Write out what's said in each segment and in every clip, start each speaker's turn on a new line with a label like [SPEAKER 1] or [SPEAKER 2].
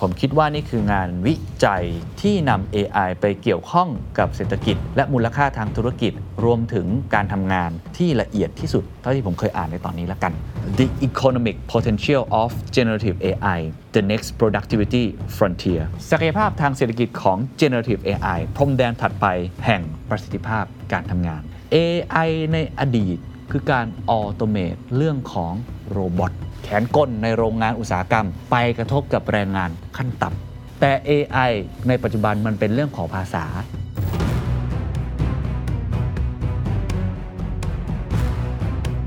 [SPEAKER 1] ผมคิดว่านี่คืองานวิจัยที่นำ AI ไปเกี่ยวข้องกับเศรษฐกิจ และมูลค่าทางธุรกิจ รวมถึงการทำงานที่ละเอียดที่สุด เท่าที่ผมเคยอ่านในตอนนี้แล้วกัน The Economic Potential of Generative AI The Next Productivity Frontier ศักยภาพทางเศรษฐกิจของ Generative AI พรมแดนถัดไปแห่งประสิทธิภาพการทำงาน AI ในอดีตคือการออโตเมตเรื่องของโรบอท ขนกลในโรงงานอุตสาหกรรม ไปกระทบกับแรงงานขั้นต่ำแต่ AI ในปัจจุบันมันเป็นเรื่องของภาษา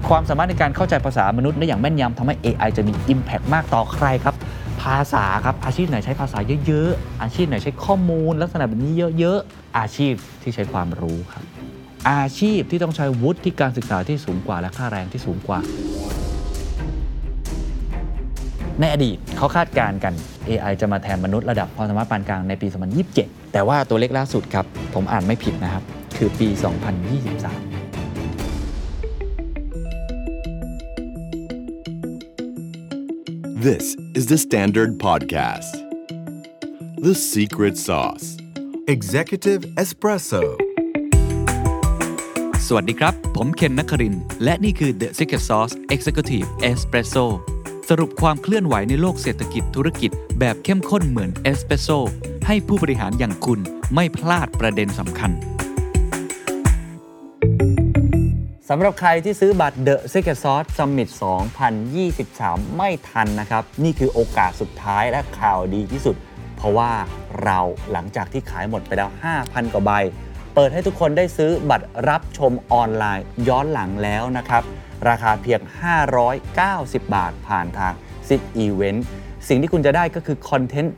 [SPEAKER 1] ความสามารถในการเข้าใจภาษามนุษย์ได้อย่างแม่นยำทำให้ AI จะมี Impact มากต่อใครครับภาษาครับ อาชีพไหนใช้ภาษาเยอะๆ อาชีพไหนใช้ข้อมูล ลักษณะแบบนี้เยอะๆ อาชีพที่ใช้ความรู้ครับ อาชีพที่ต้องใช้วุฒิการศึกษาที่สูงกว่าและค่าแรงที่สูงกว่า ในอดีตเขาคาดการณ์กัน AI จะมาแทนมนุษย์ระดับความสามารถปานกลางในปี 2027 แต่ว่าตัวเลขล่าสุดครับ ผมอ่านไม่ผิดนะครับ คือปี 2023
[SPEAKER 2] This is the Standard Podcast. The Secret Sauce.
[SPEAKER 3] Executive Espresso
[SPEAKER 1] สวัสดีครับ ผมเคนนักครินทร์และนี่คือ The Secret Sauce Executive Espresso สรุปความเคลื่อนไหวในโลกเศรษฐกิจธุรกิจ แบบเข้มข้นเหมือนเอสเปรสโซให้ผู้บริหารอย่างคุณไม่พลาดประเด็นสำคัญสำหรับใครที่ซื้อบัตร The Secret Sauce Summit 2023 ไม่ทันนะครับ นี่คือโอกาสสุดท้ายและข่าวดีที่สุด เพราะว่าเราหลังจากที่ขายหมดไปแล้ว 5,000 กว่าใบ เปิดให้ทุกคนได้ซื้อบัตรรับชมออนไลน์ย้อนหลังแล้วนะครับ ราคาเพียง 590 บาทผ่านทาง10 Event สิ่งที่คุณจะได้ก็คือ content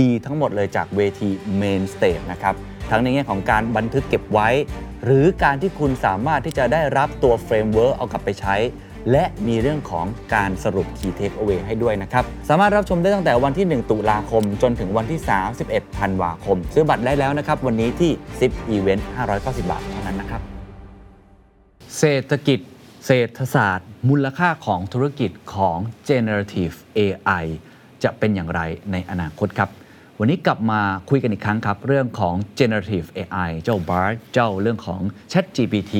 [SPEAKER 1] ดีๆ ทั้งหมดเลยจากเวที Main Stage นะครับ ทั้งในแง่ของการบันทึกเก็บไว้ หรือการที่คุณสามารถที่จะได้รับตัว framework เอากลับไปใช้ และมีเรื่องของการสรุป Key Takeaway ให้ด้วยนะครับ สามารถรับชมได้ตั้งแต่วันที่ 1 ตุลาคม จนถึงวันที่ 31 ธันวาคม ซื้อบัตรได้แล้วนะครับ วันนี้ที่ 10 Event 590 บาทเท่านั้นนะครับ เศรษฐกิจ เศรษฐศาสตร์ มูลค่าของธุรกิจของ generative AI จะเป็นอย่างไรในอนาคตครับวันนี้กลับมาคุยกันอีกครั้งครับ เรื่องของ generative AI เจ้า BART เจ้าเรื่องของ Chat GPT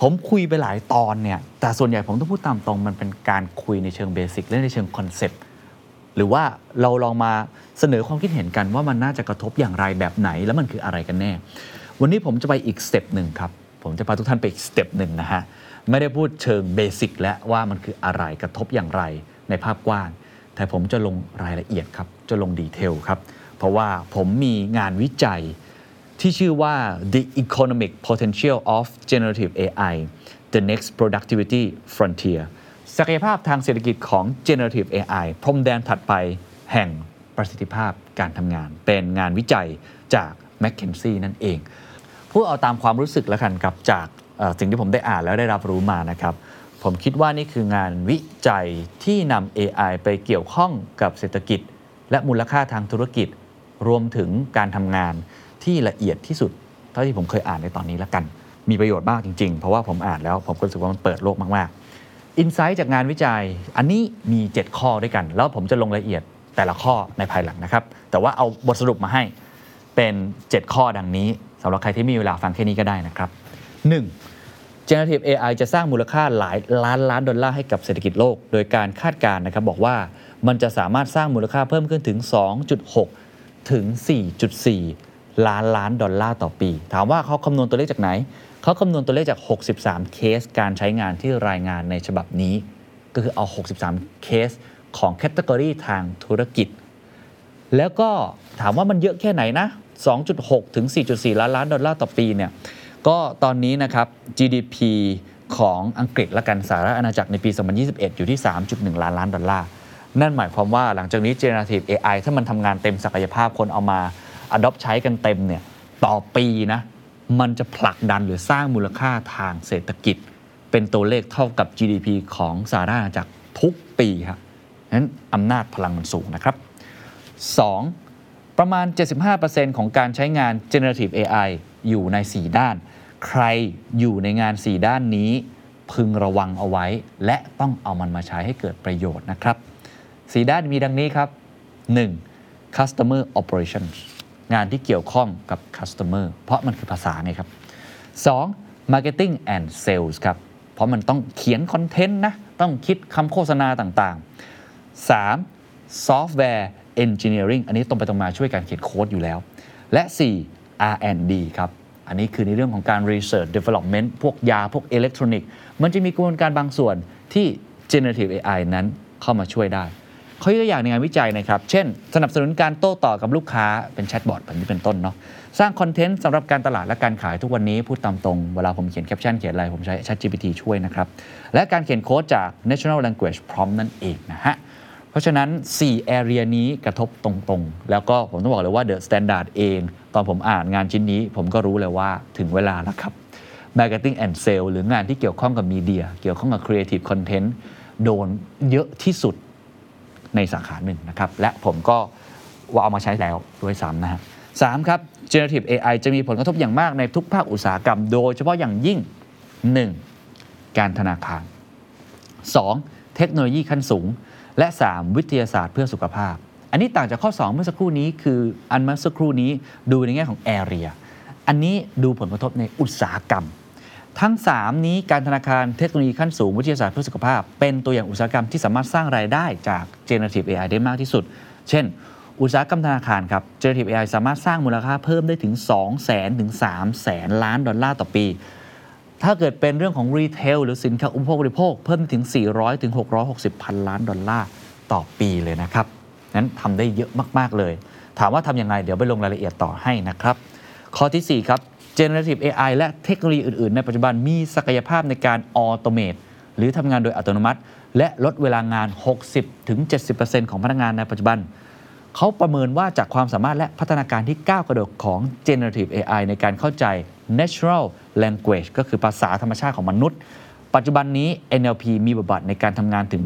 [SPEAKER 1] ผมคุยไปหลายตอนเนี่ย แต่ส่วนใหญ่ผมต้องพูดตามตรง มันเป็นการคุยในเชิง basic และในเชิง concept หรือว่าเราลองมาเสนอความคิดเห็นกันว่ามันน่าจะกระทบอย่างไรแบบไหน แล้วมันคืออะไรกันแน่ วันนี้ผมจะไปอีก step หนึ่งครับ ผมจะพาทุกท่านไปอีก step หนึ่งนะฮะ ไม่ได้พูดเชิง basic และว่ามันคืออะไรกระทบอย่างไรในภาพกว้าง แต่ผมจะลงรายละเอียดครับ จะลง detail ครับ เพราะว่าผมมีงานวิจัย ที่ชื่อว่า The Economic Potential of Generative AI The Next Productivity Frontier ศักยภาพทางเศรษฐกิจของ Generative AI พรมแดนถัดไปแห่งประสิทธิภาพการทำงาน เป็นงานวิจัยจาก m c k เคนซี่นั่นเองพูดเอาตามความรู้สึกแล้วกันครับจากสิ่งที่ผมได้อ่านแล้วได้รับรู้มานะครับ ผมคิดว่านี่คืองานวิจัยที่นำ AI ไปเกี่ยวข้องกับเศรษฐกิจ และมูลค่าทางธุรกิจ รวมถึงการทำงาน ที่ละเอียดที่สุด เท่าที่ผมเคยอ่านในตอนนี้แล้วกัน มีประโยชน์มากจริง ๆ เพราะว่าผมอ่านแล้วผมก็รู้สึกว่ามันเปิดโลกมากๆอินไซต์จากงานวิจัย อันนี้มี 7 ข้อด้วยกัน แล้วผมจะลงรายละเอียดแต่ละข้อในภายหลังนะครับ แต่ว่าเอาบทสรุปมาให้เป็น 7 ข้อดังนี้สำหรับใครที่มีเวลาฟังแค่นี้ก็ได้นะครับ 1. Generative AI จะสร้างมูลค่าหลายล้านล้านดอลลาร์ให้กับเศรษฐกิจโลก โดยการคาดการณ์นะครับบอกว่ามันจะสามารถสร้างมูลค่าเพิ่มขึ้นถึง 2.6 ถึง 4.4 ล้านล้านดอลลาร์ต่อปี ถามว่าเขาคำนวณตัวเลขจากไหน เขาคำนวณตัวเลขจาก 63 เคสการใช้งานที่รายงานในฉบับนี้ ก็คือเอา 63 เคสของ category ทางธุรกิจ แล้วก็ถามว่ามันเยอะแค่ไหนนะ 2.6 ถึง 4.4 ล้านล้านดอลลาร์ต่อปีเนี่ยก็ตอนนี้นะครับ GDP ของอังกฤษและกันสหรัฐอาณาจักรในปี 2021 อยู่ที่ 3.1 ล้านล้านดอลลาร์ นั่นหมายความว่าหลังจากนี้ Generative AI ถ้ามันทำงานเต็มศักยภาพคนเอามา adopt ใช้กันเต็มเนี่ยต่อปีนะมันจะผลักดันหรือสร้างมูลค่าทางเศรษฐกิจ เป็นตัวเลขเท่ากับ GDP ของสหรัฐอาณาจักรทุกปีครับนั้นอำนาจพลังมันสูงนะครับ 2. ประมาณ 75%ของการใช้งาน generative AI อยู่ใน 4 ด้าน ใครอยู่ในงาน 4 ด้านนี้ พึงระวังเอาไว้ และต้องเอามันมาใช้ให้เกิดประโยชน์นะครับ 4 ด้านมีดังนี้ครับ 1. customer operations งานที่เกี่ยวข้องกับ customer เพราะมันคือภาษาไงครับ 2. marketing and sales ครับ เพราะมันต้องเขียนคอนเทนต์นะ ต้องคิดคำโฆษณาต่างๆ 3. software engineering อันนี้ตรงไปตรงมาช่วยการเขียนโค้ดอยู่แล้ว และ 4. R&D ครับ อันนี้คือในเรื่องของการ research development พวกยา พวกอิเล็กทรอนิกส์ มันจะมีกระบวนการบางส่วนที่ generative AI นั้นเข้ามาช่วยได้ เขายกตัวอย่างในงานวิจัยนะครับ เช่น สนับสนุนการโต้ตอบกับลูกค้าเป็น chatbot แบบนี้เป็นต้นเนาะ สร้าง content สำหรับการตลาดและการขายทุกวันนี้พูดตามตรง เวลาผมเขียนแคปชั่นเขียนอะไร ผมใช้ ChatGPT ช่วยนะครับ และการเขียนโค้ดจาก Natural Language Prompt นั่นเองนะฮะ เพราะฉะนั้น 4 area นี้กระทบตรงๆ แล้วก็ผมต้องบอกเลยว่า The Standard เอง ตอนผมอ่านงานชิ้นนี้ ผมก็รู้เลยว่าถึงเวลาแล้วครับ Marketing and Sales หรืองานที่เกี่ยวข้องกับมีเดีย เกี่ยวข้องกับ Creative Content โดนเยอะที่สุด ในสาขาหนึ่งนะครับและผมก็ว่าเอามาใช้แล้วด้วยซ้ำนะฮะสามครับ generative AI จะมีผลกระทบอย่างมากในทุกภาคอุตสาหกรรม โดยเฉพาะอย่างยิ่ง 1. การธนาคาร 2. เทคโนโลยีขั้นสูง และ 3. วิทยาศาสตร์เพื่อสุขภาพ อันนี้ต่างจากข้อ 2 เมื่อสักครู่นี้คืออันเมื่อสักครู่นี้ดูในแง่ของ area อันนี้ดูผลกระทบในอุตสาหกรรม ทั้ง 3 นี้การธนาคารเทคโนโลยีขั้นสูงวิทยาศาสตร์เพื่อสุขภาพ เป็นตัวอย่างอุตสาหกรรมที่สามารถสร้างรายได้จาก generative AI ได้มากที่สุด เช่น อุตสาหกรรมธนาคารครับ generative AI สามารถสร้างมูลค่าเพิ่มได้ถึง 2 0 0 0 0 0ถึง3 0 0แสนล้านดอลลาร์ต่อปี ถ้าเกิดเป็นเรื่องของ retail หรือสินค้าอุปโภคบริโภค เพิ่มถึง 400ถึง660 พันล้านดอลลาร์ต่อปีเลยนะครับนั้นทำได้เยอะมากๆเลย ถามว่าทำยังไงเดี๋ยวไปลงรายละเอียดต่อให้นะครับข้อทีสี่4ครับ generative AI และเทคโนโลยีอื่น ๆ ในปัจจุบันมีศักยภาพในการ automate หรือทำงานโดยอัตโนมัติ และลดเวลางาน 60-70%ของพนักงานในปัจจุบัน เขาประเมินว่าจากความสามารถและพัฒนาการที่ก้าวกระโดดของ generative AI ในการเข้าใจ natural language ก็คือภาษาธรรมชาติของมนุษย์ ปัจจุบันนี้ NLP มีบทบาทในการทำงานถึง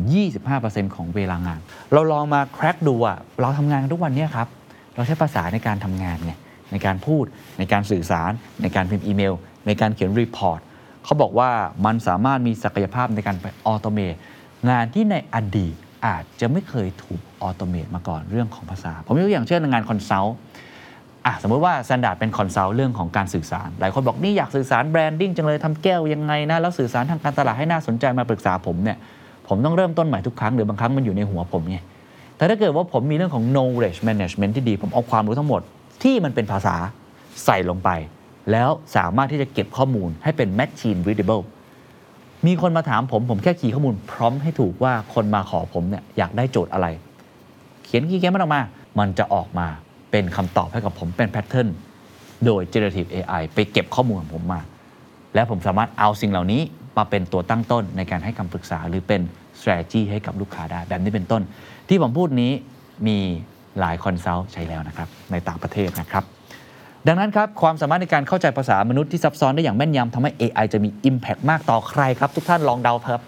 [SPEAKER 1] 25%ของเวลางาน เราลองมา crack ดูอะเราทำงานทุกวันเนี้ครับ เราใช้ภาษาในการทำงานไง ในการพูด ในการสื่อสาร ในการพิมพ์อีเมล ในการเขียน report เขาบอกว่ามันสามารถมีศักยภาพในการไป automate งานที่ในอดีตอาจจะไม่เคยถูก automate มาก่อนเรื่องของภาษา ผมยกตัวอย่างเช่นงาน consultอะสมมติว่า s แ a นดาร์ดเป็นคอนซัลท์เรื่องของการสื่อสาร หลายคนบอกนี่อยากสื่อสาร branding จังเลยทำแก้วยังไงนะแล้วสื่อสารทางการตลาดให้น่าสนใจมาปรึกษาผมเนี่ยผมต้องเริ่มต้นใหม่ทุกครั้งหรือบางครั้งมันอยู่ในหัวผมไงแต่ถ้าเกิดว่าผมมีเรื่องของ knowledge management ที่ดี ผมเอาความรู้ทั้งหมด ที่มันเป็นภาษาใส่ลงไป แล้วสามารถที่จะเก็บข้อมูลให้เป็น machine readable มีคนมาถามผมผมแค่ key ข้อมูล prompt ให้ถูกว่าคนมาขอผมเนี่ยอยากได้โจทย์อะไร เขียน key เกมมันออกมา มันจะออกมาเป็นคำตอบให้กับผมเป็น pattern โดย generative AI ไปเก็บข้อมูลของผมมา และผมสามารถเอาสิ่งเหล่านี้มาเป็นตัวตั้งต้นในการให้คำปรึกษาหรือเป็น strategy ให้กับลูกค้าได้แบบนี้เป็นต้น ที่ผมพูดนี้มี หลาย consult ใช้แล้วนะครับในต่างประเทศนะครับดังนั้นครับความสามารถในการเข้าใจภาษามนุษย์ที่ซับซ้อนได้อย่างแม่นยำทำให้ AI จะมี Impact มากต่อใครครับ ทุกท่านลองเดาครับ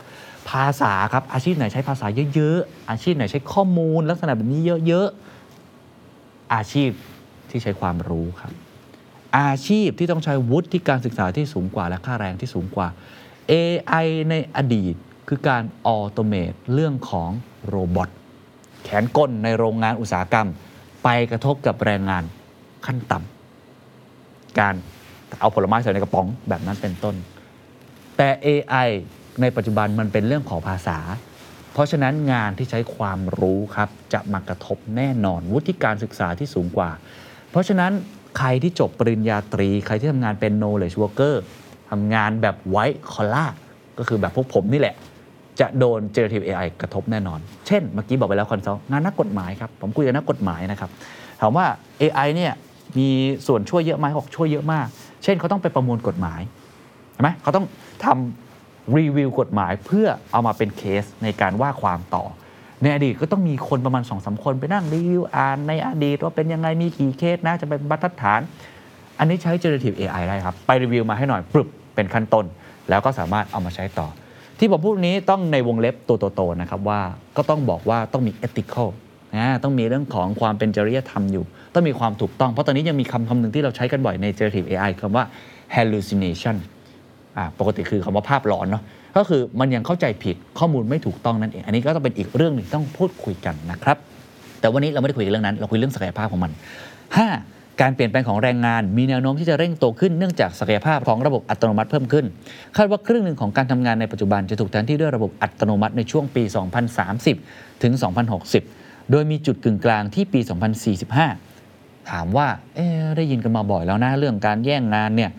[SPEAKER 1] ภาษาครับ อาชีพไหนใช้ภาษาเยอะๆ อาชีพไหนใช้ข้อมูล ลักษณะแบบนี้เยอะๆ อาชีพที่ใช้ความรู้ครับ อาชีพที่ต้องใช้วุฒิที่การศึกษาที่สูงกว่าและค่าแรงที่สูงกว่า AI ในอดีตคือการออโตเมตเรื่องของโรบอท แขนกลในโรงงานอุตสาหกรรม ไปกระทบกับแรงงานขั้นต่ำการเอาผลไม้ใส่ในกระป๋องแบบนั้นเป็นต้น แต่ AI ในปัจจุบันมันเป็นเรื่องของภาษา เพราะฉะนั้นงานที่ใช้ความรู้ครับ จะมากระทบแน่นอนวุฒิการศึกษาที่สูงกว่า เพราะฉะนั้นใครที่จบปริญญาตรี ใครที่ทำงานเป็น knowledge worker ทำงานแบบ white collar ก็คือแบบพวกผมนี่แหละ จะโดน generative AI กระทบแน่นอน เช่น เมื่อกี้บอกไปแล้ว consult งานนักกฎหมายครับ ผมคุยกับนักกฎหมายนะครับ ถามว่า AI เนี่ยมีส่วนช่วยเยอะไหมบอกช่วยเยอะมาก เช่นเขาต้องไปประมวลกฎหมายใช่ไหมเขาต้องทำรีวิวกฎหมายเพื่อเอามาเป็นเคสในการว่าความต่อ ในอดีตก็ต้องมีคนประมาณสองสาคนไปนั่งรีวิวอ่านในอดีตว่าเป็นยังไงมีกี่เคสนะจะเป็นบรรทัดฐาน อันนี้ใช้ generative AI ได้ครับ ไปรีวิวมาให้หน่อยปรึบเป็นขั้นต้น แล้วก็สามารถเอามาใช้ต่อ ที่ผมพูดนี้ต้องในวงเล็บตัวโตๆนะครับว่าก็ต้องบอกว่าต้องมี ethical นะต้องมีเรื่องของความเป็นจริยธรรมอยู่ ต้องมีความถูกต้อง เพราะตอนนี้ยังมีคำคำหนึ่งที่เราใช้กันบ่อยใน generative AI คำว่า hallucination ปกติคือคำว่าภาพหลอนเนาะก็คือมันยังเข้าใจผิดข้อมูลไม่ถูกต้องนั่นเอง อันนี้ก็ต้องเป็นอีกเรื่องหนึ่งต้องพูดคุยกันนะครับ แต่วันนี้เราไม่ได้คุยกันเรื่องนั้น เราคุยเรื่องศักยภาพของมัน 5. การเปลี่ยนแปลงของแรงงานมีแนวโน้มที่จะเร่งโตขึ้นเนื่องจากศักยภาพของระบบอัตโนมัติเพิ่มขึ้น คาดว่าครึ่งหนึ่งของการทำงานในปัจจุบันจะถูกแทนที่ด้วยระบบอัตโนมัติในช่วงปี 2030 ถึง 2060 โดยมีจุดกึ่งกลางที่ปี 2045 ถามว่าเอ๊ได้ยินกันมาบ่อยแล้วนะเรื่องการแย่งงานเนี่ย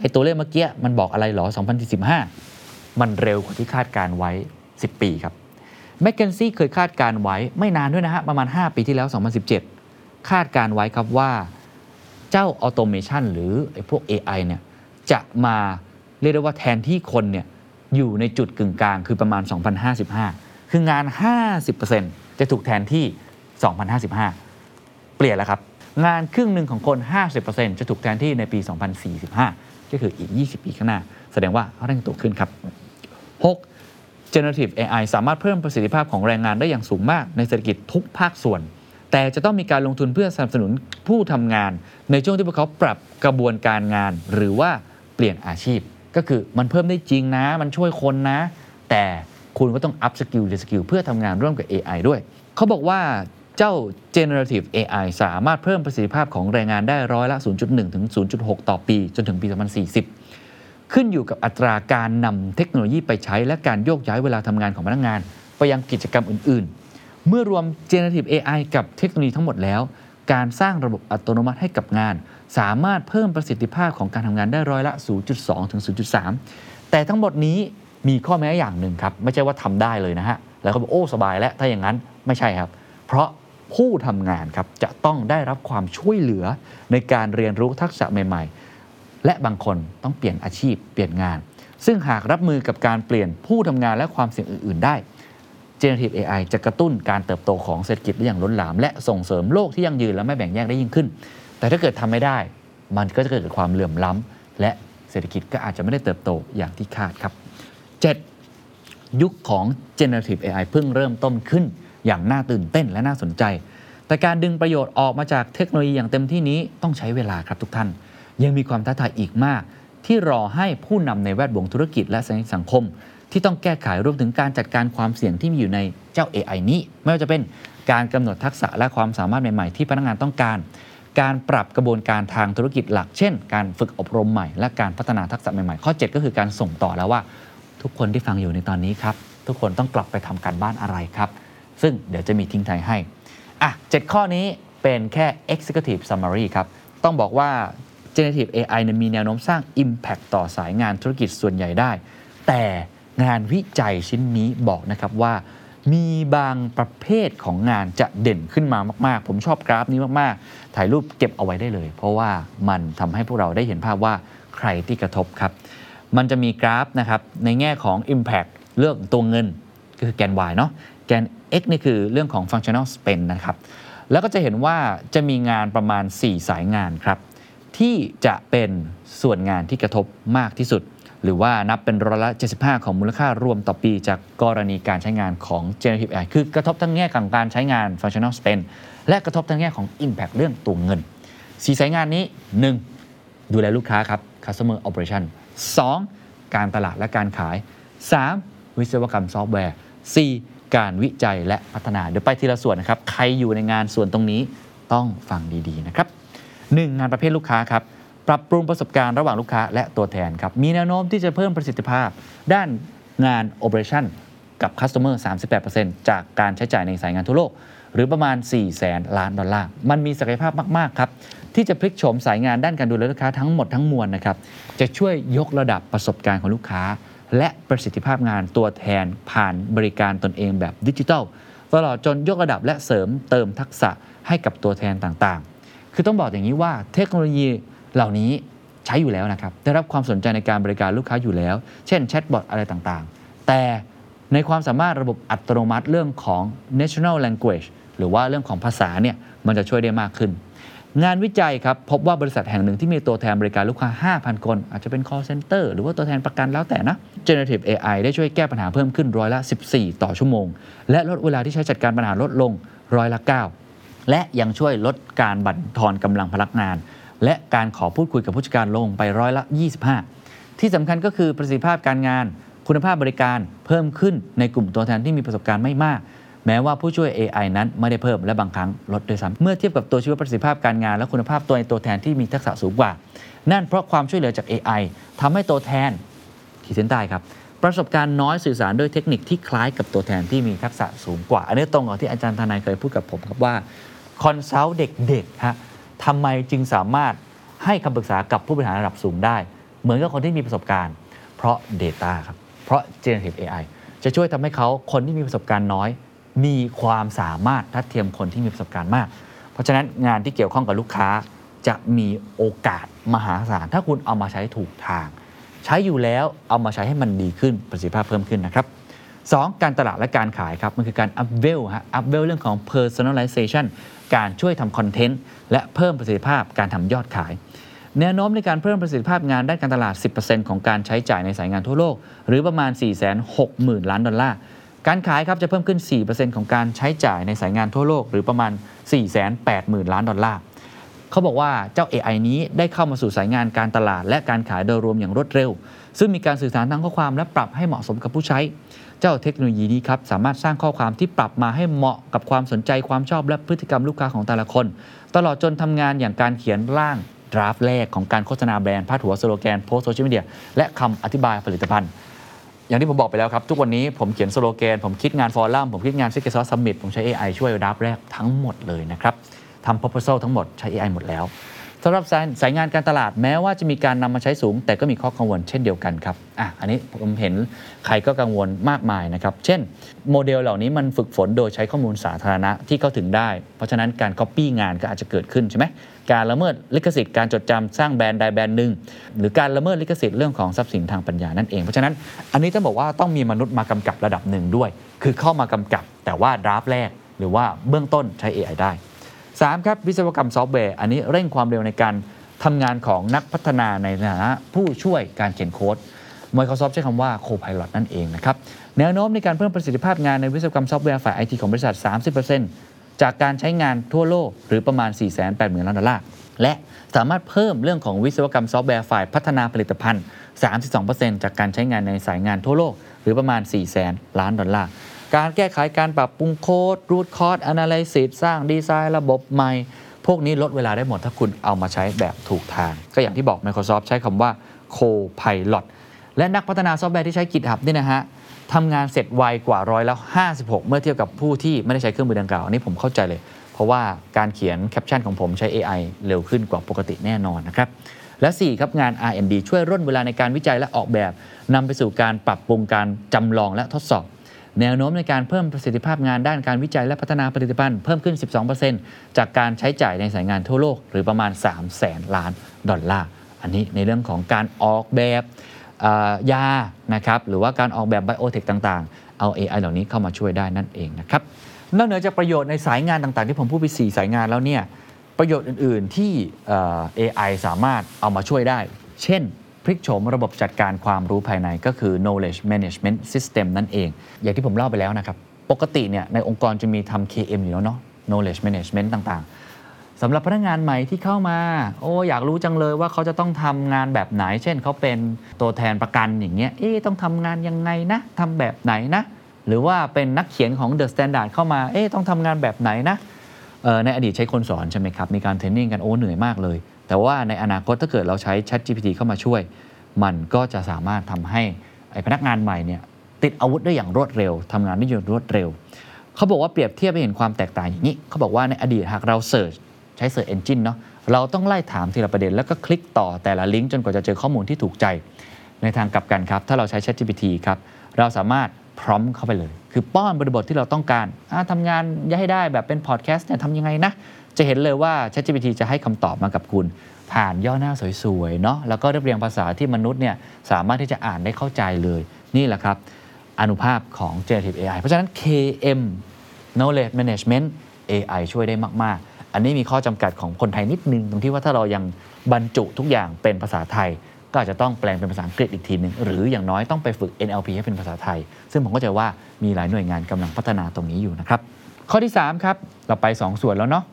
[SPEAKER 1] ไอ้ตัวเลขเมื่อกี้มันบอกอะไรหรอ 2045 มันเร็วกว่าที่คาดการไว้ 10 ปีครับแมคเคนซี่เคยคาดการไว้ไม่นานด้วยนะฮะประมาณ 5 ปีที่แล้ว 2017 คาดการไว้ครับว่า เจ้าออโตเมชันหรือไอ้พวก AI เนี่ยจะมาเรียกได้ว่าแทนที่คนเนี่ยอยู่ในจุดกึ่งกลางคือประมาณ 2055 คืองาน 50%จะถูกแทนที่ 2055 เปลี่ยนแล้วครับ งานครึ่งหนึ่งของคน 50%จะถูกแทนที่ในปี 2045 ก็คืออีก 20 ปีข้างหน้า แสดงว่าเร่งตัวขึ้นครับ 6. generative AI สามารถเพิ่มประสิทธิภาพของแรงงานได้อย่างสูงมากในเศรษฐกิจทุกภาคส่วน แต่จะต้องมีการลงทุนเพื่อสนับสนุนผู้ทำงาน ในช่วงที่พวกเขาปรับกระบวนการงาน หรือว่าเปลี่ยนอาชีพ ก็คือมันเพิ่มได้จริงนะ มันช่วยคนนะ แต่คุณก็ต้อง up skill หรือ skill เพื่อทำงานร่วมกับ AI ด้วย เขาบอกว่าเจ้า generative AI สามารถเพิ่มประสิทธิภาพของแรงงานได้ร้อยละ 0.1 ถึง 0.6 ต่อปี จนถึงปี 2040 ขึ้นอยู่กับอัตราการนำเทคโนโลยีไปใช้และการโยกย้ายเวลาทำงานของพนักงาน ไปยังกิจกรรมอื่น เมื่อรวม generative AI กับเทคโนโลยีทั้งหมดแล้ว การสร้างระบบอัตโนมัติให้กับงาน สามารถเพิ่มประสิทธิภาพของการทำงานได้ร้อยละ 0.2 ถึง 0.3 แต่ทั้งหมดนี้มีข้อแม้อย่างหนึ่งครับ ไม่ใช่ว่าทำได้เลยนะฮะ แล้วก็บอกโอ้สบายแล้ว ถ้าอย่างนั้นไม่ใช่ครับ เพราะผู้ทำงานครับจะต้องได้รับความช่วยเหลือในการเรียนรู้ทักษะใหม่ ๆ และบางคนต้องเปลี่ยนอาชีพเปลี่ยนงาน ซึ่งหากรับมือกับการเปลี่ยนผู้ทำงานและความเสี่ยงอื่น ๆ ได้ Generative AI จะกระตุ้นการเติบโตของเศรษฐกิจได้อย่างล้นหลาม และส่งเสริมโลกที่ยั่งยืนและไม่แบ่งแยกได้ยิ่งขึ้น แต่ถ้าเกิดทำไม่ได้ มันก็จะเกิดความเหลื่อมล้ำและเศรษฐกิจก็อาจจะไม่ได้เติบโตอย่างที่คาดครับ 7. ยุคของ Generative AI เพิ่งเริ่มต้นขึ้น อย่างน่าตื่นเต้นและน่าสนใจ แต่การดึงประโยชน์ออกมาจากเทคโนโลยีอย่างเต็มที่นี้ต้องใช้เวลาครับทุกท่าน ยังมีความท้าทายอีกมาก ที่รอให้ผู้นำในแวดวงธุรกิจและสังคม ที่ต้องแก้ไขรวมถึงการจัดการความเสี่ยงที่มีอยู่ในเจ้า AI นี้ ไม่ว่าจะเป็นการกำหนดทักษะและความสามารถใหม่ ๆ ที่พนักงานต้องการ การปรับกระบวนการทางธุรกิจหลัก เช่น การฝึกอบรมใหม่ และการพัฒนาทักษะใหม่ๆ ข้อ 7 ก็คือการส่งต่อแล้วว่า ทุกคนที่ฟังอยู่ในตอนนี้ครับ ทุกคนต้องกลับไปทำการบ้านอะไรครับ ซึ่งเดี๋ยวจะมีทิ้งท้ายให้อะ7ข้อนี้เป็นแค่ executive summary ครับต้องบอกว่า generative AI เนี่ยมีแนวโน้มสร้าง impact ต่อสายงานธุรกิจส่วนใหญ่ได้ แต่ งานวิจัยชิ้นนี้บอกนะครับว่า มีบางประเภทของงานจะเด่นขึ้นมามาก ๆ ผมชอบกราฟนี้มาก ๆ ถ่ายรูปเก็บเอาไว้ได้เลย เพราะว่ามันทำให้พวกเราได้เห็นภาพว่าใครที่กระทบครับ มันจะมีกราฟนะครับในแง่ของ Impact เรื่องตัวเงินก็คือแกน Y เนาะแกน X นี่คือเรื่องของ functional spend นะครับ แล้วก็จะเห็นว่าจะมีงานประมาณ 4 สายงานครับ ที่จะเป็นส่วนงานที่กระทบมากที่สุด หรือว่านับเป็นร้อยละ75 ของมูลค่ารวมต่อปีจากกรณีการใช้งานของ generative AI คือกระทบทั้งแง่ของการใช้งาน functional spend และกระทบทั้งแง่ของ impact เรื่องตัวเงิน4สายงานนี้ 1. ดูแลลูกค้าครับ customer operation 2. การตลาดและการขาย 3. วิศวกรรมซอฟต์แวร์ 4. การวิจัยและพัฒนา เดี๋ยวไปทีละส่วนนะครับ ใครอยู่ในงานส่วนตรงนี้ต้องฟังดีๆนะครับ 1. งานประเภทลูกค้าครับ ปรับปรุงประสบการณ์ระหว่างลูกค้าและตัวแทนครับ มีแนวโน้มที่จะเพิ่มประสิทธิภาพ ด้านงาน operation กับ customer 38%จากการใช้จ่ายในสายงานทั่วโลก หรือประมาณ 4 แสนล้านดอลลาร์ มันมีศักยภาพมาก ๆ ครับ ที่จะพลิกโฉมสายงานด้านการดูแลลูกค้าทั้งหมดทั้งมวลนะครับ จะช่วยยกระดับประสบการณ์ของลูกค้า และประสิทธิภาพงานตัวแทนผ่านบริการตนเองแบบดิจิทัลตลอดจนยกระดับและเสริมเติมทักษะให้กับตัวแทนต่างๆ คือต้องบอกอย่างนี้ว่าเทคโนโลยี เหล่านี้ใช้อยู่แล้วนะครับ ได้รับความสนใจในการบริการลูกค้าอยู่แล้ว เช่นแชทบอทอะไรต่างๆ แต่ในความสามารถระบบอัตโนมัติเรื่องของ national language หรือว่าเรื่องของภาษาเนี่ยมันจะช่วยได้มากขึ้น งานวิจัยครับ พบว่าบริษัทแห่งหนึ่งที่มีตัวแทนบริการลูกค้า 5,000 คน อาจจะเป็น call center หรือว่าตัวแทนประกันแล้วแต่นะ generative AI ได้ช่วยแก้ปัญหาเพิ่มขึ้นร้อยละ 14 ต่อชั่วโมง และลดเวลาที่ใช้จัดการปัญหาลดลงร้อยละ 9 และยังช่วยลดการบั่นทอนกำลังพนักงาน และการขอพูดคุยกับผู้จัดการลงไปร้อยละ 25 ที่สำคัญก็คือประสิทธิภาพการงาน คุณภาพบริการเพิ่มขึ้นในกลุ่มตัวแทนที่มีประสบการณ์ไม่มาก แม้ว่าผู้ช่วย AI นั้นไม่ได้เพิ่มและบางครั้งลดด้วยซ้ำเมื่อเทียบกับตัวชีวประสิทธิภาพการงาน และคุณภาพตัวในตัวแทนที่มีทักษะสูงกว่า นั่นเพราะความช่วยเหลือจาก AI ทำให้ตัวแทนขีดเส้นใต้ครับประสบการณ์น้อยสื่อสารด้วยเทคนิคที่คล้ายกับตัวแทนที่มีทักษะสูงกว่า อันนี้ตรงกับที่อาจารย์ทนายเคยพูดกับผมครับว่าคอนซัลท์เด็กๆฮะ ทำไมจึงสามารถให้คำปรึกษากับผู้บริหารระดับสูงได้ เหมือนกับคนที่มีประสบการณ์ เพราะ Data ครับ เพราะ Generative AI จะช่วยทำให้เขาคนที่มีประสบการณ์น้อย มีความสามารถทัดเทียมคนที่มีประสบการณ์มาก เพราะฉะนั้นงานที่เกี่ยวข้องกับลูกค้าจะมีโอกาสมหาศาล ถ้าคุณเอามาใช้ถูกทาง ใช้อยู่แล้วเอามาใช้ให้มันดีขึ้นประสิทธิภาพเพิ่มขึ้นนะครับ 2. การตลาดและการขายครับ มันคือการ up w e l ฮะ up w e l เรื่องของ personalization การช่วยทำคอนเทนต์และเพิ่มประสิทธิภาพการทำยอดขาย แนวโน้มในการเพิ่มประสิทธิภาพงานด้านการตลาด 10%ของการใช้จ่ายในสายงานทั่วโลก หรือประมาณ 460,000 ล้านดอลลาร์การขายครับจะเพิ่มขึ้น 4%ของการใช้จ่ายในสายงานทั่วโลก หรือประมาณ 480,000 ล้านดอลลาร์เขาบอกว่าเจ้า AI นี้ได้เข้ามาสู่สายงานการตลาด และการขายโดยรวมอย่างรวดเร็ว ซึ่งมีการสื่อสารทางข้อความและปรับให้เหมาะสมกับผู้ใช้ เจ้าเทคโนโลยีนี้ครับสามารถสร้างข้อความที่ปรับมาให้เหมาะกับความสนใจความชอบและพฤติกรรมลูกค้าของแต่ละคน ตลอดจนทำงานอย่างการเขียนร่าง draft แรกของการโฆษณาแบรนด์พาดหัวสโลแกนโพสต์โซเชียลมีเดียและคำอธิบายผลิตภัณฑ์ อย่างที่ผมบอกไปแล้วครับ ทุกวันนี้ผมเขียนสโลแกน ผมคิดงาน Forum ผมคิดงาน Secret Sauce Summit ผมใช้ AI ช่วย draft แรกทั้งหมดเลยนะครับทำ proposal ทั้งหมดใช้ AI หมดแล้ว สำหรับสายสายงานการตลาดแม้ว่าจะมีการนำมาใช้สูง แต่ก็มีข้อกังวลเช่นเดียวกันครับอะอันนี้ผมเห็นใครก็กังวลมากมายนะครับ เช่น โมเดลเหล่านี้มันฝึกฝนโดยใช้ข้อมูลสาธารณะที่เข้าถึงได้ เพราะฉะนั้นการ Copy งานก็อาจจะเกิดขึ้นใช่ไหมการละเมิดลิขสิทธิ์การจดจำสร้างแบรนด์ใดแบรนด์หนึ่งหรือการละเมิดลิขสิทธิ์เรื่องของทรัพย์สินทางปัญญานั่นเองเพราะฉะนั้นอันนี้ต้องบอกว่าต้องมีมนุษย์มากำกับระดับหนึ่งด้วย คือเข้ามากำกับ แต่ว่า draft แรก หรือว่าเบื้องต้นใช้ AI ได้ 3. ครับวิศวกรรมซอฟต์แวร์อันนี้เร่งความเร็วในการทำงานของนักพัฒนาในฐานะผู้ช่วยการเขียนโค้ด Microsoft ใช้คำว่า Copilot นั่นเองนะครับ แนวโน้มในการเพิ่มประสิทธิภาพงานในวิศวกรรมซอฟต์แวร์ฝ่ายไอทีของบริษัท 30%จากการใช้งานทั่วโลกหรือประมาณ 480,000ล้านดอลลาร์ และสามารถเพิ่มเรื่องของวิศวกรรมซอฟต์แวร์ฝ่ายพัฒนาผลิตภัณฑ์ 32%จากการใช้งานในสายงานทั่วโลก หรือประมาณ 4 0 0 0 0ล้านดอลลาร์ การแก้ไขการปรับปรุงโค้ด root cause analysis สร้างดีไซน์ระบบใหม่ พวกนี้ลดเวลาได้หมดถ้าคุณเอามาใช้แบบถูกทาง ก็อย่างที่บอก Microsoft ใช้คำว่า Co-Pilot และนักพัฒนาซอฟต์แวร์ที่ใช้ GitHub นี่นะฮะทำงานเสร็จไวกว่าร้อยแล้ว56 เมื่อเทียบกับผู้ที่ไม่ได้ใช้เครื่องมือดังกล่าวอันนี้ผมเข้าใจเลย เพราะว่าการเขียนแคปชั่นของผมใช้ AI เร็วขึ้นกว่าปกติแน่นอนนะครับและ 4 ครับงาน R&D ช่วยร่นเวลาในการวิจัยและออกแบบนำไปสู่การปรับปรุงการจำลองและทดสอบ แนวโน้มในการเพิ่มประสิทธิภาพงานด้านการวิจัยและพัฒนาผลิตภัณฑ์เพิ่มขึ้น 12%จากการใช้จ่ายในสายงานทั่วโลก หรือประมาณ 3 0 0แสนล้านดอลลาร์ อันนี้ในเรื่องของการออกแบบยานะครับหรือว่าการออกแบบไบโอเทคต่างๆ เอา AI เหล่านี้เข้ามาช่วยได้นั่นเองนะครับนอกเหนือจากประโยชน์ในสายงานต่างๆ ที่ผมพูดไป4สายงานแล้วเนี่ยประโยชน์อื่น ๆที่เอ่อ AI สามารถเอามาช่วยได้ เช่น ลิกโฉมระบบจัดการความรู้ภายในก็คือ knowledge management system นั่นเอง อย่างที่ผมเล่าไปแล้วนะครับ ปกติเนี่ยในองค์กรจะมีทำ KM อยู่แล้วเนาะ knowledge management ต่างๆสำหรับพนักงานใหม่ที่เข้ามา โอ้อยากรู้จังเลยว่าเขาจะต้องทำงานแบบไหน เช่นเขาเป็นตัวแทนประกันอย่างเงี้ยเอ๊ต้องทำงานยังไงนะทำแบบไหนนะ หรือว่าเป็นนักเขียนของ The Standard เข้ามาเอ๊ต้องทำงานแบบไหนนะในอดีตใช้คนสอนใช่ไหมครับ มีการเทรนนิ่งกันโอ้เหนื่อยมากเลย แต่ว่าในอนาคตถ้าเกิดเราใช้ Chat GPT เข้ามาช่วย มันก็จะสามารถทำให้ไอ้พนักงานใหม่เนี่ยติดอาวุธได้อย่างรวดเร็วทำงานได้อย่างรวดเร็ว เขาบอกว่าเปรียบเทียบให้เห็นความแตกต่างอย่างนี้ เขาบอกว่าในอดีตหากเราเสิร์ชใช้ Search Engine เนาะเราต้องไล่ถามทีละประเด็นแล้วก็คลิกต่อแต่ละลิงก์จนกว่าจะเจอข้อมูลที่ถูกใจ ในทางกลับกันครับ ถ้าเราใช้ ChatGPT ครับเราสามารถพร้อมเข้าไปเลย คือป้อนบริบทที่เราต้องการอ่าทำงานให้ได้แบบเป็นพอดแคสต์เนี่ยทำยังไงนะ จะเห็นเลยว่า ChatGPT จะให้คำตอบมากับคุณ ผ่านย่อหน้าสวยๆเนาะแล้วก็เรียบเรียงภาษาที่มนุษย์เนี่ยสามารถที่จะอ่านได้เข้าใจเลยนี่แหละครับอนุภาพของ Generative AI เพราะฉะนั้น KM Knowledge Management AI ช่วยได้มาก ๆ อันนี้มีข้อจำกัดของคนไทยนิดนึง ตรงที่ว่าถ้าเรายังบรรจุทุกอย่างเป็นภาษาไทย ก็อาจจะต้องแปลงเป็นภาษาอังกฤษอีกทีหนึ่งหรืออย่างน้อยต้องไปฝึก NLP ให้เป็นภาษาไทย ซึ่งผมก็จะว่ามีหลายหน่วยงานกำลังพัฒนาตรงนี้อยู่นะครับ ข้อที่ 3 ครับ เราไป 2ส่วนแล้วเนาะ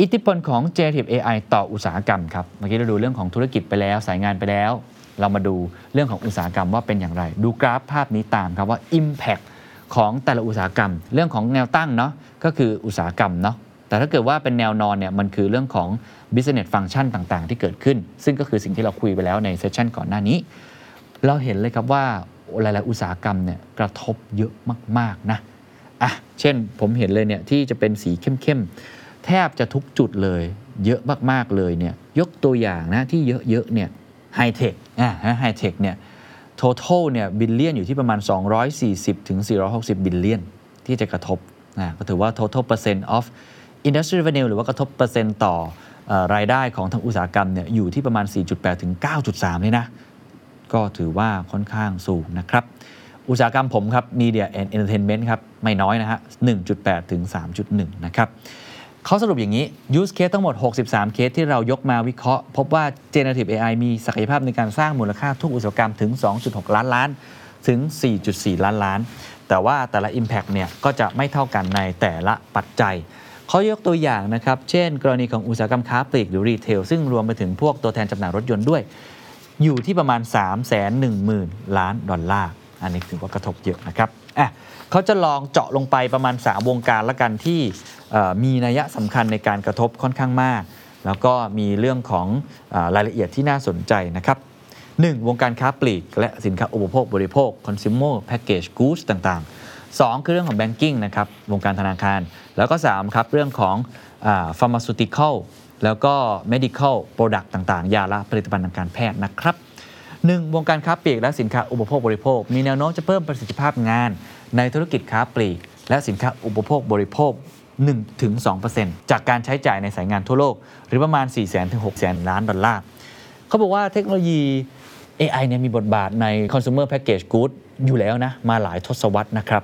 [SPEAKER 1] อิทธิพลของ Generative AI ต่ออุตสาหกรรมครับ เมื่อกี้เราดูเรื่องของธุรกิจไปแล้ว สายงานไปแล้ว เรามาดูเรื่องของอุตสาหกรรมว่าเป็นอย่างไร ดูกราฟภาพนี้ตามครับว่า Impact ของแต่ละอุตสาหกรรม เรื่องของแนวตั้งเนาะก็คืออุตสาหกรรมเนาะแต่ถ้าเกิดว่าเป็นแนวนอนเนี่ยมันคือเรื่องของ business function ต่างๆ ที่เกิดขึ้น ซึ่งก็คือสิ่งที่เราคุยไปแล้วในเซสชันก่อนหน้านี้ เราเห็นเลยครับว่าหลายๆอุตสาหกรรมเนี่ยกระทบเยอะมากๆนะอะเช่นผมเห็นเลยเนี่ยที่จะเป็นสีเข้มๆ แทบจะทุกจุดเลย เยอะมากๆเลยเนี่ยยกตัวอย่างนะที่เยอะๆเนี่ยไฮเทคอะ high tech เนี่ย total เนี่ย billion อยู่ที่ประมาณ 240ถึง460 billion ที่จะกระทบนะก็ถือว่า total percent of industry revenue หรือว่ากระทบเปอร์เซ็นต์ต่อเออรายได้ของทางอุตสาหกรรมเนี่ยอยู่ที่ประมาณ 4.8 ถึง 9.3 เลยนะ ก็ถือว่าค่อนข้างสูงนะครับ อุตสาหกรรมผมครับ Media and Entertainment ครับ ไม่น้อยนะฮะ 1.8 ถึง 3.1 นะครับ เขาสรุปอย่างนี้ use case ทั้งหมด 63 เคสที่เรายกมาวิเคราะห์ พบว่า generative AI มีศักยภาพในการสร้างมูลค่าทุกอุตสาหกรรมถึง 2.6 ล้านล้าน ถึง 4.4 ล้านล้าน แต่ว่าแต่ละ Impact เนี่ยก็จะไม่เท่ากันในแต่ละปัจจัยเขายกตัวอย่างนะครับ เช่น กรณีของอุตสาหกรรมค้าปลีกหรือ retail ซึ่งรวมไปถึงพวกตัวแทนจำหน่ายรถยนต์ด้วย อยู่ที่ประมาณ 3 1 0 0 0 0 ล้านดอลลาร์ อันนี้ถือว่ากระทบเยอะนะครับ อะเขาจะลองเจาะลงไปประมาณ 3 วงการละกันที่มีนัยสำคัญในการกระทบค่อนข้างมาก แล้วก็มีเรื่องของอรายละเอียดที่น่าสนใจนะครับ 1. วงการค้าปลีก และสินค้าอุปโภคบริโภค consumer package goods ต่างๆ 2 คือเรื่องของ banking นะครับวงการธนาคาร แล้วก็ 3 ครับ เรื่องของอ pharmaceutical แล้วก็ medical product ต่างๆ ยาและผลิตภัณฑ์ทางการแพทย์นะครับ 1. วงการค้าปลีกและสินค้าอุปโภคบริโภค มีแนวโน้มจะเพิ่มประสิทธิภาพงาน ในธุรกิจค้าปลีก และสินค้าอุปโภคบริโภค 1-2%จากการใช้จ่ายในสายงานทั่วโลก หรือประมาณ 400,000-600,000 ล้านดอลลาร์เขาบอกว่าเทคโนโลยี AI เนี่ยมีบทบาทใน consumer package good อยู่แล้วนะ มาหลายทศวรรษนะครับ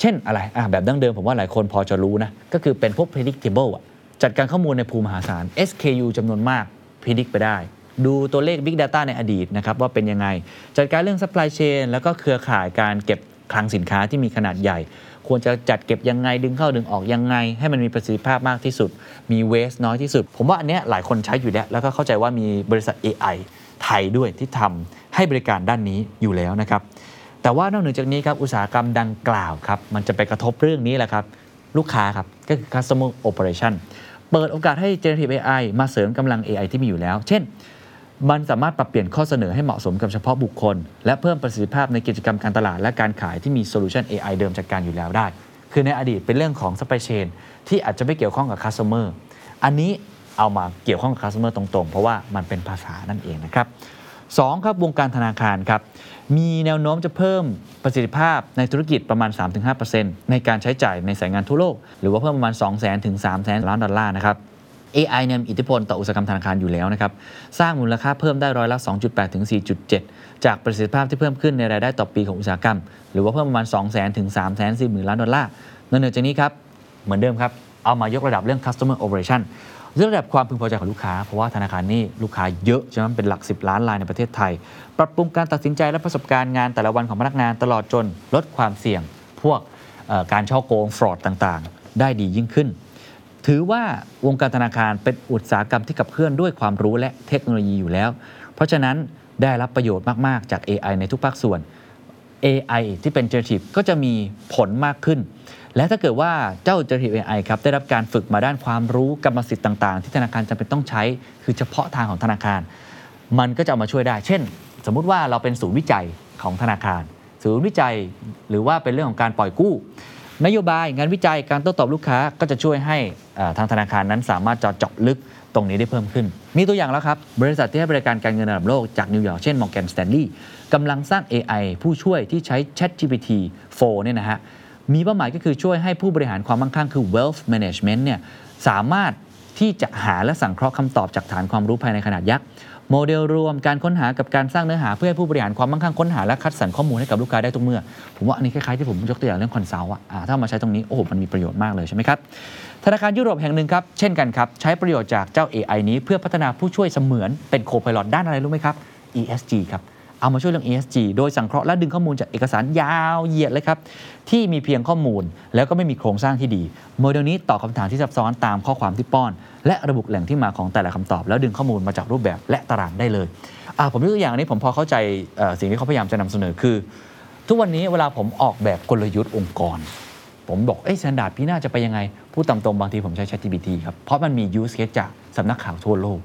[SPEAKER 1] เช่นอะไรอะแบบดั้งเดิมผมว่าหลายคนพอจะรู้นะ ก็คือเป็นพวก predictable จัดการข้อมูลในภูมิมหาศาล SKU จำนวนมาก predict ไปได้ ดูตัวเลข Big Data ในอดีตนะครับว่าเป็นยังไง จัดการเรื่อง supply chain แล้วก็เครือข่ายการเก็บคลังสินค้าที่มีขนาดใหญ่ ควรจะจัดเก็บยังไงดึงเข้าดึงออกยังไง ให้มันมีประสิทธิภาพมากที่สุด มี waste น้อยที่สุด ผมว่าอันเนี้ยหลายคนใช้อยู่แล้ว แล้วก็เข้าใจว่ามีบริษัท AI ไทยด้วยที่ทำให้บริการด้านนี้อยู่แล้วนะครับแต่ว่านอกเหนือจากนี้ครับอุตสาหกรรมดังกล่าวครับมันจะไปกระทบเรื่องนี้แหละครับลูกค้าครับก็คือ customer operation เปิดโอกาสให้ generative AI มาเสริมกำลัง AI ที่มีอยู่แล้ว เช่น มันสามารถปรับเปลี่ยนข้อเสนอให้เหมาะสมกับเฉพาะบุคคล และเพิ่มประสิทธิภาพในกิจกรรมการตลาดและการขายที่มีโซลูชัน AI เดิมจัดการอยู่แล้วได้ คือในอดีตเป็นเรื่องของ supply chain ที่อาจจะไม่เกี่ยวข้องกับ customer อันนี้เอามาเกี่ยวข้องกับ customer ตรงๆ เพราะว่ามันเป็นภาษานั่นเองนะครับ 2 ครับวงการธนาคารครับมีแนวโน้มจะเพิ่มประสิทธิภาพในธุรกิจประมาณ 3-5%ในการใช้จ่ายในสายงานทั่วโลก หรือว่าเพิ่มประมาณ 2 0 0 0 0 0ถึง3 0 0 0 0 ล้านดอลลาร์นะครับ AI เนี่ยมีอิทธิพลต่ออุตสาหกรรมธนาคารอยู่แล้วนะครับ สร้างมูลค่าเพิ่มได้ร้อยละ 2.8 ถึง 4.7 จากประสิทธิภาพที่เพิ่มขึ้นในรายได้ต่อปีของอุตสาหกรรม หรือว่าเพิ่มประมาณ 2 0 0 0 0 0 ถึง 3 4 0 0 0 0 ล้านดอลลาร์นอกจากนี้ครับ เหมือนเดิมครับ เอามายกระดับเรื่อง customer operation เรื่องระดับความพึงพอใจของลูกค้า เพราะว่าธนาคารนี่ลูกค้าเยอะใช่ไหมเป็นหลัก 10 ล้านรายในประเทศไทย ปรับปรุงการตัดสินใจและประสบการณ์งานแต่ละวันของพนักงานตลอดจนลดความเสี่ยงพวกการช่อโกงฟรอดต่างๆ ได้ดียิ่งขึ้น ถือว่าวงการธนาคารเป็นอุตสาหกรรมที่ขับเคลื่อนด้วยความรู้และเทคโนโลยีอยู่แล้ว เพราะฉะนั้นได้รับประโยชน์มาก ๆ จาก AI ในทุกภาคส่วน AI ที่เป็น generative ก็จะมีผลมากขึ้น และถ้าเกิดว่าเจ้า generative AI ครับได้รับการฝึกมาด้านความรู้กรรมสิทธิ์ต่าง ๆ ที่ธนาคารจำเป็นต้องใช้ คือเฉพาะทางของธนาคาร มันก็จะเอามาช่วยได้ เช่น สมมุติว่าเราเป็นศูนย์วิจัยของธนาคาร ศูนย์วิจัยหรือว่าเป็นเรื่องของการปล่อยกู้ นโยบายงานวิจัยการโต้ตอบลูกค้าก็จะช่วยให้ทางธนาคารนั้นสามารถจะเจาะลึกตรงนี้ได้เพิ่มขึ้น มีตัวอย่างแล้วครับ บริษัทที่ให้บริการการเงินระดับโลกจากนิวยอร์กเช่น Morgan Stanley กำลังสร้าง AI ผู้ช่วยที่ใช้ ChatGPT 4เนี่ยนะฮะมีเป้าหมายก็คือช่วยให้ผู้บริหารความมั่งคั่งคือ wealth management เนี่ยสามารถที่จะหาและสังเคราะห์คำตอบจากฐานความรู้ภายในขนาดยักษ์ โมเดลรวมการค้นหากับการสร้างเนื้อหาเพื่อให้ผู้บริหารความมั่งคั่งค้นหาและคัดสรรข้อมูลให้กับลูกค้าได้ทุกเมื่อ ผมว่าอันนี้คล้ายๆที่ผมยกตัวอย่างเรื่อง consult อะถ้าเอามาใช้ตรงนี้โอ้โหมันมีประโยชน์มากเลยใช่ไหมครับธนาคารยุโรปแห่งหนึ่งครับเช่นกันครับใช้ประโยชน์จากเจ้า AI นี้เพื่อพัฒนาผู้ช่วยเสมือนเป็นโคพ i l o t ด้านอะไรรู้ไหมครับ ESG ครับ เอามาช่วยเรื่อง ESG โดยสังเคราะห์และดึงข้อมูลจากเอกสารยาวเหยียดเลยครับ ที่มีเพียงข้อมูลแล้วก็ไม่มีโครงสร้างที่ดี โมเดลนี้ตอบคำถามที่ซับซ้อนตามข้อความที่ป้อน และระบุแหล่งที่มาของแต่ละคำตอบ แล้วดึงข้อมูลมาจากรูปแบบและตารางได้เลยผมยกตัวอย่างอันนี้ผมพอเข้าใจสิ่งที่เขาพยายามจะนำเสนอคือ ทุกวันนี้เวลาผมออกแบบกลยุทธ์องค์กร ผมบอกเอ้ย Standard ปีหน้าจะไปยังไงพูดตามตรงบางทีผมใช้ ChatGPT ครับเพราะมันมี use case จากสำนักข่าวทั่วโลก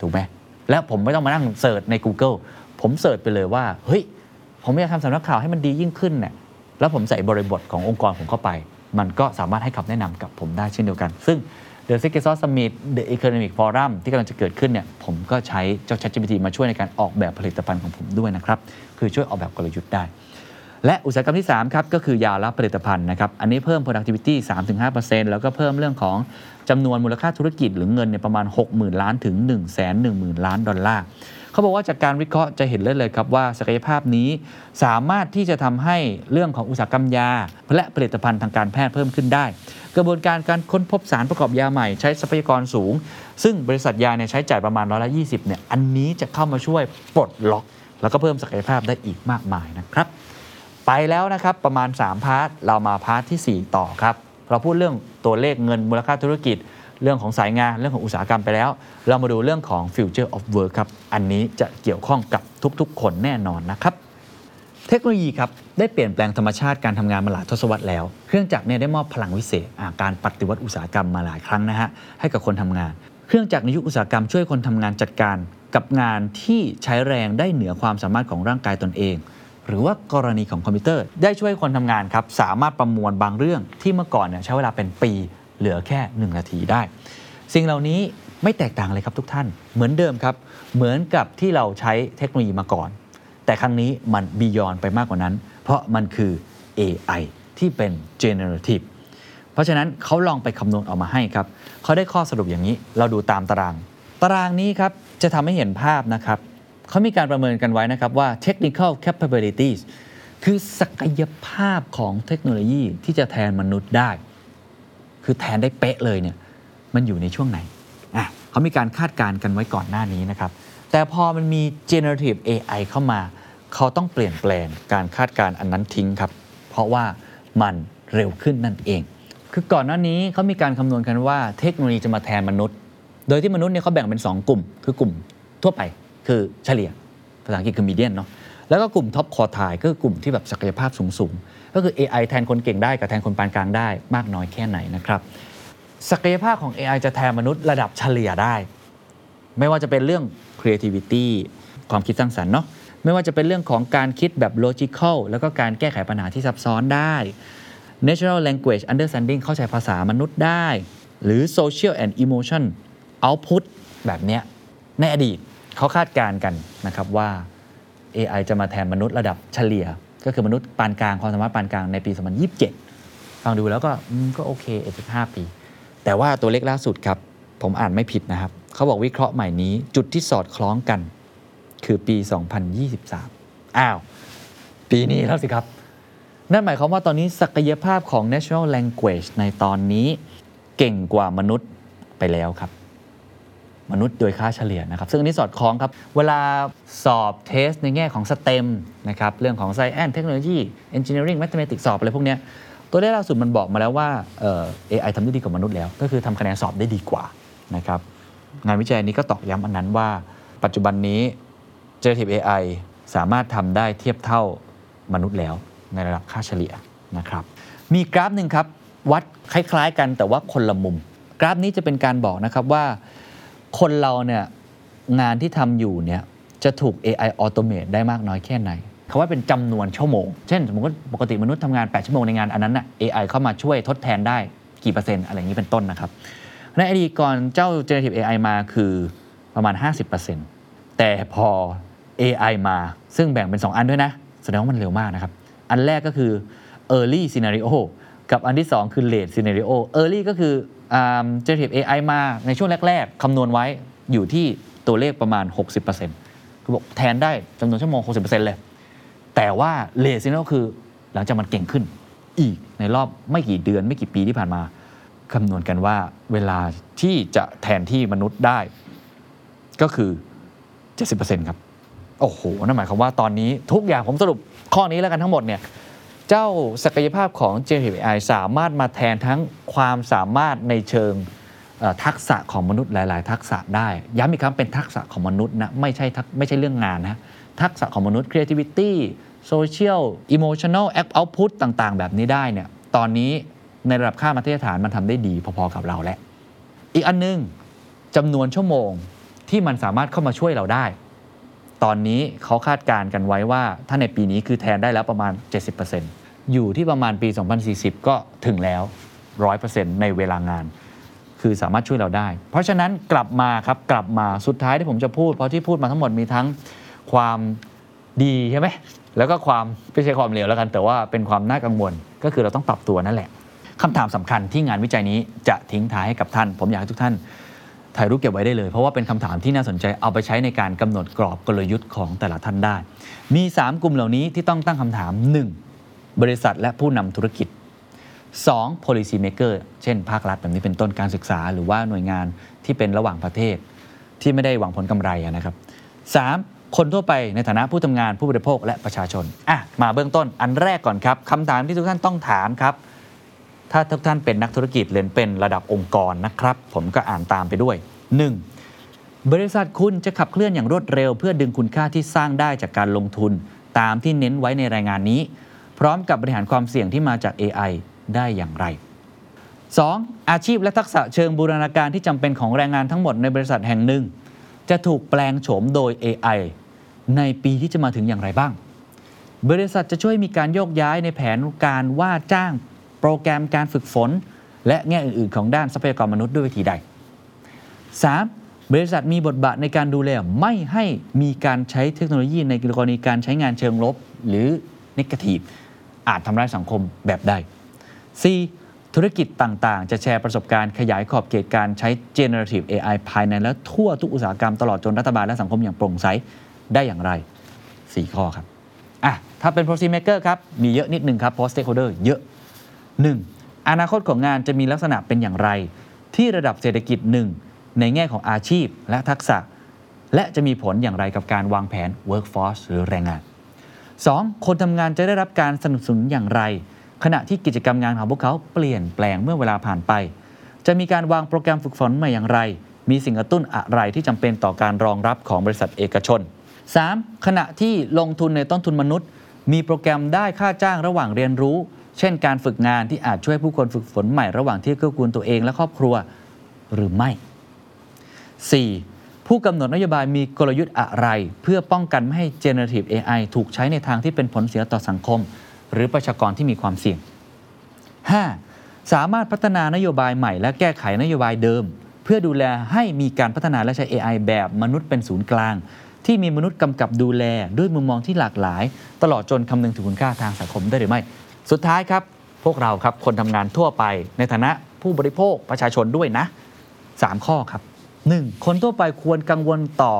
[SPEAKER 1] ถูกไหมและผมไม่ต้องมานั่ง search ใน Google ผม search ไปเลยว่า เฮ้ย ผมอยากทำสำนักข่าวให้มันดียิ่งขึ้นเนี่ยแล้วผมใส่บริบทขององค์กรผมเข้าไป มันก็สามารถให้คำแนะนำกับผมได้เช่นเดียวกัน ซึ่ง The Secret Sauce Summit The Economic Forum ที่กำลังจะเกิดขึ้นเนี่ยผมก็ใช้เจ้า ChatGPT มาช่วยในการออกแบบผลิตภัณฑ์ของผมด้วยนะครับ คือช่วยออกแบบกลยุทธ์ได้ และอุตสาหกรรมที่ 3 ครับ ก็คือยาและผลิตภัณฑ์นะครับ อันนี้เพิ่ม productivity 3-5%แล้วก็เพิ่มเรื่องของจำนวนมูลค่าธุรกิจหรือเงินเนี่ยประมาณ 60,000 ล้านถึง 1 1 0 0 0 0 ล้านดอลลาร์ เขาบอกว่าจากการวิเคราะห์จะเห็นเลยเลยครับว่าศักยภาพนี้สามารถที่จะทำให้เรื่องของอุตสาหกรรมยา และผลิตภัณฑ์ทางการแพทย์เพิ่มขึ้นได้ กระบวนการการค้นพบสารประกอบยาใหม่ใช้ทรัพยากรสูง ซึ่งบริษัทยาเนี่ยใช้จ่ายประมาณร้อยละ20เนี่ยอันนี้จะเข้ามาช่วยปลดล็อก แล้วก็เพิ่มศักยภาพได้อีกมากมายนะครับไปแล้วนะครับประมาณ 3 part เรามา part ที่ 4 ต่อครับ เราพูดเรื่องตัวเลขเงินมูลค่าธุรกิจ เรื่องของสายงานเรื่องของอุตสาหกรรมไปแล้ว เรามาดูเรื่องของ future of work ครับ อันนี้จะเกี่ยวข้องกับทุกๆ คนแน่นอนนะครับ เทคโนโลยีครับ ได้เปลี่ยนแปลงธรรมชาติการทำงานมาหลายทศวรรษแล้ว เครื่องจักรเนี่ยได้มอบพลังวิเศษาการปฏิวัติอุตสาหกรรมมาหลายครั้งนะฮะให้กับคนทำงาน เครื่องจักรในยุคอุตสาหกรรมช่วยคนทำงานจัดการกับงานที่ใช้แรงได้เหนือความสามารถของร่างกายตนเองหรือว่ากรณีของคอมพิวเตอร์ ได้ช่วยคนทำงานครับ สามารถประมวลบางเรื่องที่เมื่อก่อนเนี่ยใช้เวลาเป็นปี เหลือแค่ 1 นาทีได้ สิ่งเหล่านี้ไม่แตกต่างเลยครับทุกท่าน เหมือนเดิมครับ เหมือนกับที่เราใช้เทคโนโลยีมาก่อน แต่ครั้งนี้มันบียอนไปมากกว่านั้น เพราะมันคือ AI ที่เป็น generative เพราะฉะนั้นเขาลองไปคำนวณออกมาให้ครับเขาได้ข้อสรุปอย่างนี้เราดูตามตาราง ตารางนี้ครับจะทำให้เห็นภาพนะครับเขามีการประเมินกันไว้นะครับว่า technical capabilities คือศักยภาพของเทคโนโลยีที่จะแทนมนุษย์ได้ คือแทนได้เป๊ะเลยเนี่ยมันอยู่ในช่วงไหนอะเขามีการคาดการณ์กันไว้ก่อนหน้านี้นะครับ แต่พอมันมี generative AI เข้ามา เขาต้องเปลี่ยนแปลงการคาดการณ์อันนั้นทิ้งครับ เพราะว่ามันเร็วขึ้นนั่นเอง คือก่อนหน้านี้เขามีการคำนวณกันว่าเทคโนโลยีจะมาแทนมนุษย์ โดยที่มนุษย์เนี่ยเขาแบ่งเป็น 2 กลุ่ม คือกลุ่มทั่วไปคือเฉลี่ยภาษาอังกฤษคือ median เนาะแล้วก็กลุ่ม top quartile ก็คือกลุ่มที่แบบศักยภาพสูงๆ ก็คือ AI แทนคนเก่งได้กับแทนคนปานกลางได้มากน้อยแค่ไหนนะครับศักยภาพของ AI จะแทนมนุษย์ระดับเฉลี่ยได้ ไม่ว่าจะเป็นเรื่อง creativity ความคิดสร้างสรรค์เนาะไม่ว่าจะเป็นเรื่องของการคิดแบบ logical แล้วก็การแก้ไขปัญหาที่ซับซ้อนได้ natural language understanding เข้าใจภาษามนุษย์ได้ หรือ social and emotion output แบบเนี้ยในอดีตเขาคาดการณ์กันนะครับว่า AI จะมาแทนมนุษย์ระดับเฉลี่ย ก็คือมนุษย์ปานกลางความสามารถปานกลางในปี 2027 ฟังดูแล้วก็ก็โอเคเอ15ปี แต่ว่าตัวเลขล่าสุดครับ ผมอ่านไม่ผิดนะครับ เขาบอกวิเคราะห์ใหม่นี้ จุดที่สอดคล้องกัน คือปี 2023 อ้าว ปีนี้แล้วสิครับ นั่นหมายความว่าตอนนี้ศักยภาพของ natural language ในตอนนี้เก่งกว่ามนุษย์ไปแล้วครับ มนุษย์โดยค่าเฉลี่ยนะครับ ซึ่งอันนี้สอดคล้องครับ เวลาสอบเทสในแง่ของ STEM นะครับเรื่องของ Science Technology Engineering Mathematics สอบอะไรพวกนี้ตัวเลขล่าสุดมันบอกมาแล้วว่าเอ่อ AI ทำได้ดีกว่ามนุษย์แล้ว ก็คือทำคะแนนสอบได้ดีกว่านะครับงานวิจัยนี้ก็ตอกย้ำอันนั้นว่า ปัจจุบันนี้ generative AI สามารถทำได้เทียบเท่ามนุษย์แล้วในระดับค่าเฉลี่ยนะครับ มีกราฟหนึ่งครับ วัดคล้ายๆกันแต่ว่าคนละมุม กราฟนี้จะเป็นการบอกนะครับว่า คนเราเนี่ยงานที่ทำอยู่เนี่ยจะถูก AI automate ได้มากน้อยแค่ไหนคำว่าเป็นจำนวนชั่วโมง เช่น สมมติว่าปกติมนุษย์ทำงาน 8 ชั่วโมงในงานอันนั้นน่ะ AI เข้ามาช่วยทดแทนได้กี่เปอร์เซ็นต์อะไรอย่างนี้เป็นต้นนะครับ ในอดีตก่อนเจ้า generative AI มาคือประมาณ 50%แต่พอ AI มาซึ่งแบ่งเป็น 2 อันด้วยนะ แสดงว่ามันเร็วมากนะครับ อันแรกก็คือ early scenario กับอันที่ 2 คือ late scenario early ก็คือ generative AI มาในช่วงแรก ๆ คำนวณไว้อยู่ที่ตัวเลขประมาณ 60%คือบอกแทนได้จำนวนชั่วโมง 60%เลย แต่ว่า late scenario คือหลังจากมันเก่งขึ้น อีกในรอบไม่กี่เดือนไม่กี่ปีที่ผ่านมาคำนวณกันว่าเวลาที่จะแทนที่มนุษย์ได้ ก็คือ 70%ครับ โอ้โห นั่นหมายความว่าตอนนี้ทุกอย่างผมสรุปข้อนี้แล้วกันทั้งหมดเนี่ย เจ้าศักยภาพของ GenAI สามารถมาแทนทั้งความสามารถในเชิงทักษะของมนุษย์หลาย ๆ ทักษะได้ ย้ำอีกครั้งเป็นทักษะของมนุษย์นะไม่ใช่ทักไม่ใช่เรื่องงานนะทักษะของมนุษย์ creativity social emotional act output ต่าง ๆ แบบนี้ได้เนี่ยตอนนี้ในระดับค่ามาตรฐานมันทำได้ดีพอ ๆ กับเราแล้วอีกอันนึงจำนวนชั่วโมงที่มันสามารถเข้ามาช่วยเราได้ ตอนนี้เขาคาดการณ์กันไว้ว่า ถ้าในปีนี้คือแทนได้แล้วประมาณ 70%อยู่ที่ประมาณปี 2040 ก็ถึงแล้ว 100%ในเวลางาน คือสามารถช่วยเราได้ เพราะฉะนั้นกลับมาครับกลับมาสุดท้ายที่ผมจะพูด เพราะที่พูดมาทั้งหมดมีทั้งความดีใช่ไหมแล้วก็ความไม่ใช่ความเลวแล้วกันแต่ว่าเป็นความน่ากังวลก็คือเราต้องปรับตัวนั่นแหละคำถามสำคัญที่งานวิจัยนี้จะทิ้งท้ายให้กับท่าน ผมอยากให้ทุกท่าน ถ่ายรูปเก็บไว้ได้เลย เพราะว่าเป็นคำถามที่น่าสนใจเอาไปใช้ในการกำหนดกรอบกลยุทธ์ของแต่ละท่านได้ มี 3 กลุ่มเหล่านี้ที่ต้องตั้งคำถาม 1. บริษัทและผู้นำธุรกิจ 2. policy maker เช่น ภาครัฐแบบนี้เป็นต้นการศึกษา หรือว่าหน่วยงานที่เป็นระหว่างประเทศ ที่ไม่ได้หวังผลกำไรนะครับ 3. คนทั่วไปในฐานะผู้ทำงานผู้บริโภคและประชาชนอะมาเบื้องต้นอันแรกก่อนครับคำถามที่ทุกท่านต้องถามครับ ถ้าทุกท่านเป็นนักธุรกิจหรือเป็นระดับองค์กรนะครับ ผมก็อ่านตามไปด้วย 1. บริษัทคุณจะขับเคลื่อนอย่างรวดเร็ว เพื่อดึงคุณค่าที่สร้างได้จากการลงทุน ตามที่เน้นไว้ในรายงานนี้ พร้อมกับบริหารความเสี่ยงที่มาจาก AI ได้อย่างไร 2. อาชีพและทักษะเชิงบูรณาการที่จำเป็นของแรงงานทั้งหมดในบริษัทแห่งหนึ่ง จะถูกแปลงโฉมโดย AI ในปีที่จะมาถึงอย่างไรบ้าง บริษัทจะช่วยมีการโยกย้ายในแผนการว่าจ้าง โปรแกรมการฝึกฝน และแง่อื่น ๆ ของด้านทรัพยากรมนุษย์ด้วยวิธีใด 3. บริษัทมีบทบาทในการดูแลไม่ให้มีการใช้เทคโนโลยีในกรณีการใช้งานเชิงลบ หรือ negative อาจทำร้ายสังคมแบบใด 4. ธุรกิจต่างๆ จะแชร์ประสบการณ์ขยายขอบเขตการใช้ generative AI ภายในและทั่วทุกอุตสาหกรรมตลอดจนรัฐบาลและสังคมอย่างโปร่งใสได้อย่างไร 4 ข้อครับอะถ้าเป็น policy maker ครับ มีเยอะนิดนึงครับเพราะ stakeholder เยอะ 1. อนาคตของงานจะมีลักษณะเป็นอย่างไร ที่ระดับเศรษฐกิจ 1 ในแง่ของอาชีพและทักษะ และจะมีผลอย่างไรกับการวางแผน workforce หรือแรงงาน 2. คนทำงานจะได้รับการสนับสนุนอย่างไร ขณะที่กิจกรรมงานของพวกเขาเปลี่ยนแปลงเมื่อเวลาผ่านไป จะมีการวางโปรแกรมฝึกฝนใหม่อย่างไร มีสิ่งกระตุ้นอะไรที่จำเป็นต่อการรองรับของบริษัทเอกชน 3. ขณะที่ลงทุนในต้นทุนมนุษย์ มีโปรแกรมได้ค่าจ้างระหว่างเรียนรู้ เช่นการฝึกงานที่อาจช่วยผู้คนฝึกฝนใหม่ระหว่างที่เกื้อกูลตัวเองและครอบครัวหรือไม่ 4. ผู้กำหนดนโยบายมีกลยุทธ์อะไร เพื่อป้องกันไม่ให้ generative AI ถูกใช้ในทางที่เป็นผลเสียต่อสังคม หรือประชากรที่มีความเสี่ยง 5. สามารถพัฒนานโยบายใหม่ และแก้ไขนโยบายเดิม เพื่อดูแลให้มีการพัฒนาและใช้ AI แบบมนุษย์เป็นศูนย์กลาง ที่มีมนุษย์กำกับดูแลด้วยมุมมองที่หลากหลาย ตลอดจนคำนึงถึงคุณค่าทางสังคมได้หรือไม่ สุดท้ายครับพวกเราครับคนทำงานทั่วไปในฐานะผู้บริโภคประชาชนด้วยนะ 3 ข้อครับ 1. คนทั่วไปควรกังวลต่อ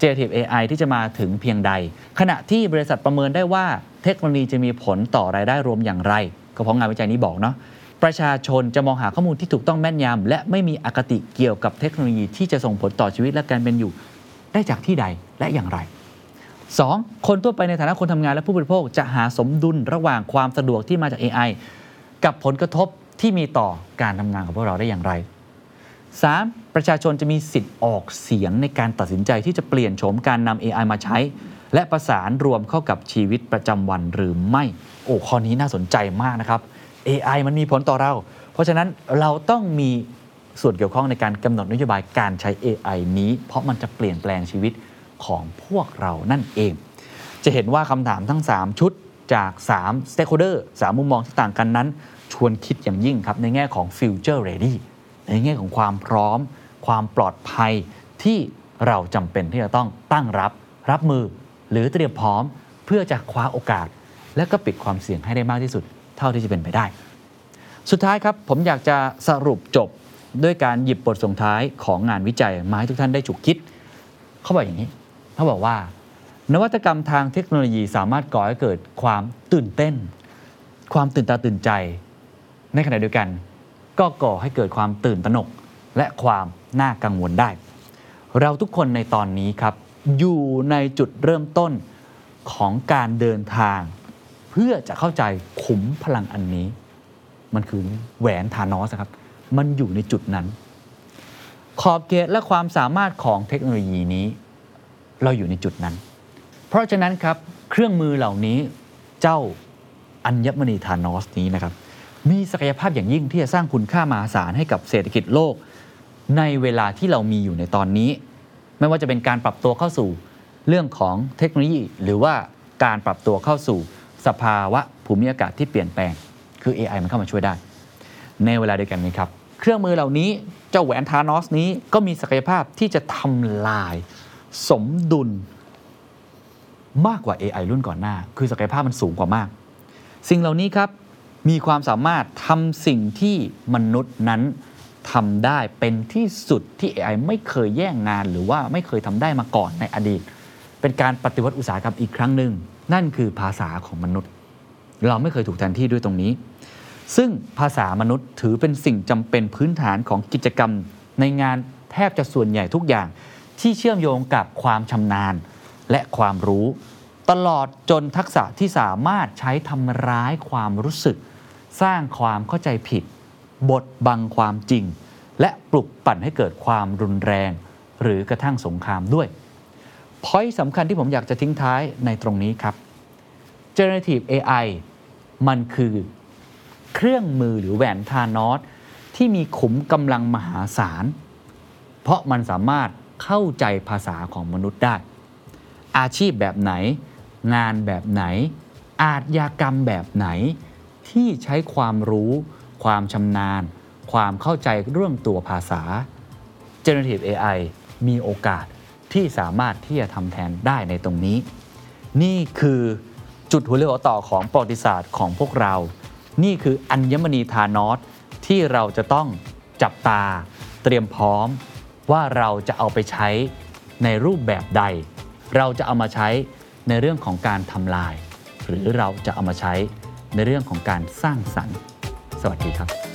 [SPEAKER 1] generative AI ที่จะมาถึงเพียงใด ขณะที่บริษัทประเมินได้ว่าเทคโนโลยีจะมีผลต่อรายได้รวมอย่างไร ก็เพราะงานวิจัยนี้บอกเนาะประชาชนจะมองหาข้อมูลที่ถูกต้องแม่นยำและไม่มีอคติเกี่ยวกับเทคโนโลยีที่จะส่งผลต่อชีวิตและการเป็นอยู่ ได้จากที่ใดและอย่างไร 2. คนทั่วไปในฐานะคนทำงานและผู้บริโภค จะหาสมดุลระหว่างความสะดวกที่มาจาก AI กับผลกระทบที่มีต่อการทำงานของพวกเราได้อย่างไร 3. ประชาชนจะมีสิทธิ์ออกเสียงในการตัดสินใจที่จะเปลี่ยนโฉมการนำ AI มาใช้ และประสานรวมเข้ากับชีวิตประจำวันหรือไม่ โอ้ข้อนี้น่าสนใจมากนะครับ AI มันมีผลต่อเรา เพราะฉะนั้นเราต้องมีส่วนเกี่ยวข้องในการกำหนดนโยบายการใช้ AI นี้ เพราะมันจะเปลี่ยนแปลงชีวิต ของพวกเรานั่นเอง จะเห็นว่าคำถามทั้ง 3 ชุดจาก3 stakeholder 3 มุมมองที่ต่างกันนั้น ชวนคิดอย่างยิ่งครับ ในแง่ของ future ready ในแง่ของความพร้อม ความปลอดภัยที่เราจำเป็นที่จะต้องตั้งรับ รับมือ หรือเตรียมพร้อมเพื่อจะคว้าโอกาส และก็ปิดความเสี่ยงให้ได้มากที่สุด เท่าที่จะเป็นไปได้ สุดท้ายครับผมอยากจะสรุปจบด้วยการหยิบบทส่งท้ายของงานวิจัยมาให้ทุกท่านได้ฉุกคิด เขาบอกอย่างนี้ เขาบอกว่า นวัตกรรมทางเทคโนโลยีสามารถก่อให้เกิดความตื่นเต้น ความตื่นตาตื่นใจ ในขณะเดียวกัน ก็ก่อให้เกิดความตื่นตระหนก และความน่ากังวลได้ เราทุกคนในตอนนี้ครับ อยู่ในจุดเริ่มต้นของการเดินทาง เพื่อจะเข้าใจขุมพลังอันนี้ มันคือแหวนธานอสครับ มันอยู่ในจุดนั้น ขอบเขตและความสามารถของเทคโนโลยีนี้ เราอยู่ในจุดนั้น เพราะฉะนั้นครับเครื่องมือเหล่านี้เจ้าอัญมณีธานอสนี้นะครับมีศักยภาพอย่างยิ่งที่จะสร้างคุณค่ามหาศาลให้กับเศรษฐกิจโลก ในเวลาที่เรามีอยู่ในตอนนี้ ไม่ว่าจะเป็นการปรับตัวเข้าสู่เรื่องของเทคโนโลยี หรือว่าการปรับตัวเข้าสู่สภาวะภูมิอากาศที่เปลี่ยนแปลง คือ AI มันเข้ามาช่วยได้ ในเวลาเดียวกันนี้ครับ เครื่องมือเหล่านี้เจ้าแหวนทานอสนี้ก็มีศักยภาพที่จะทำลาย สมดุลมากกว่า AI รุ่นก่อนหน้า คือศักยภาพมันสูงกว่ามาก สิ่งเหล่านี้ครับมีความสามารถทำสิ่งที่มนุษย์นั้นทำได้เป็นที่สุดที่ AI ไม่เคยแย่งงานหรือว่าไม่เคยทำได้มาก่อนในอดีต เป็นการปฏิวัติอุตสาหกรรมอีกครั้งหนึ่ง นั่นคือภาษาของมนุษย์ เราไม่เคยถูกแทนที่ด้วยตรงนี้ ซึ่งภาษามนุษย์ถือเป็นสิ่งจำเป็นพื้นฐานของกิจกรรมในงานแทบจะส่วนใหญ่ทุกอย่าง ที่เชื่อมโยงกับความชำนาญและความรู้ ตลอดจนทักษะที่สามารถใช้ทำร้ายความรู้สึก สร้างความเข้าใจผิด บดบังความจริง และปลุกปั่นให้เกิดความรุนแรง หรือกระทั่งสงครามด้วยพอยสำคัญที่ผมอยากจะทิ้งท้ายในตรงนี้ครับ Generative AI มันคือเครื่องมือหรือแหวนทานอสที่มีขุมกำลังมหาศาล เพราะมันสามารถ เข้าใจภาษาของมนุษย์ได้ อาชีพแบบไหน งานแบบไหน อาชญากรรมแบบไหน ที่ใช้ความรู้ ความชำนาญ ความเข้าใจเรื่องตัวภาษา Generative AI มีโอกาสที่สามารถที่จะทำแทนได้ในตรงนี้ นี่คือจุดหัวเรือต่อของประวัติศาสตร์ของพวกเรา นี่คืออัญมณีธานอสที่เราจะต้องจับตา เตรียมพร้อม ว่าเราจะเอาไปใช้ในรูปแบบใด เราจะเอามาใช้ในเรื่องของการทำลาย หรือเราจะเอามาใช้ในเรื่องของการสร้างสรรค์ สวัสดีครับ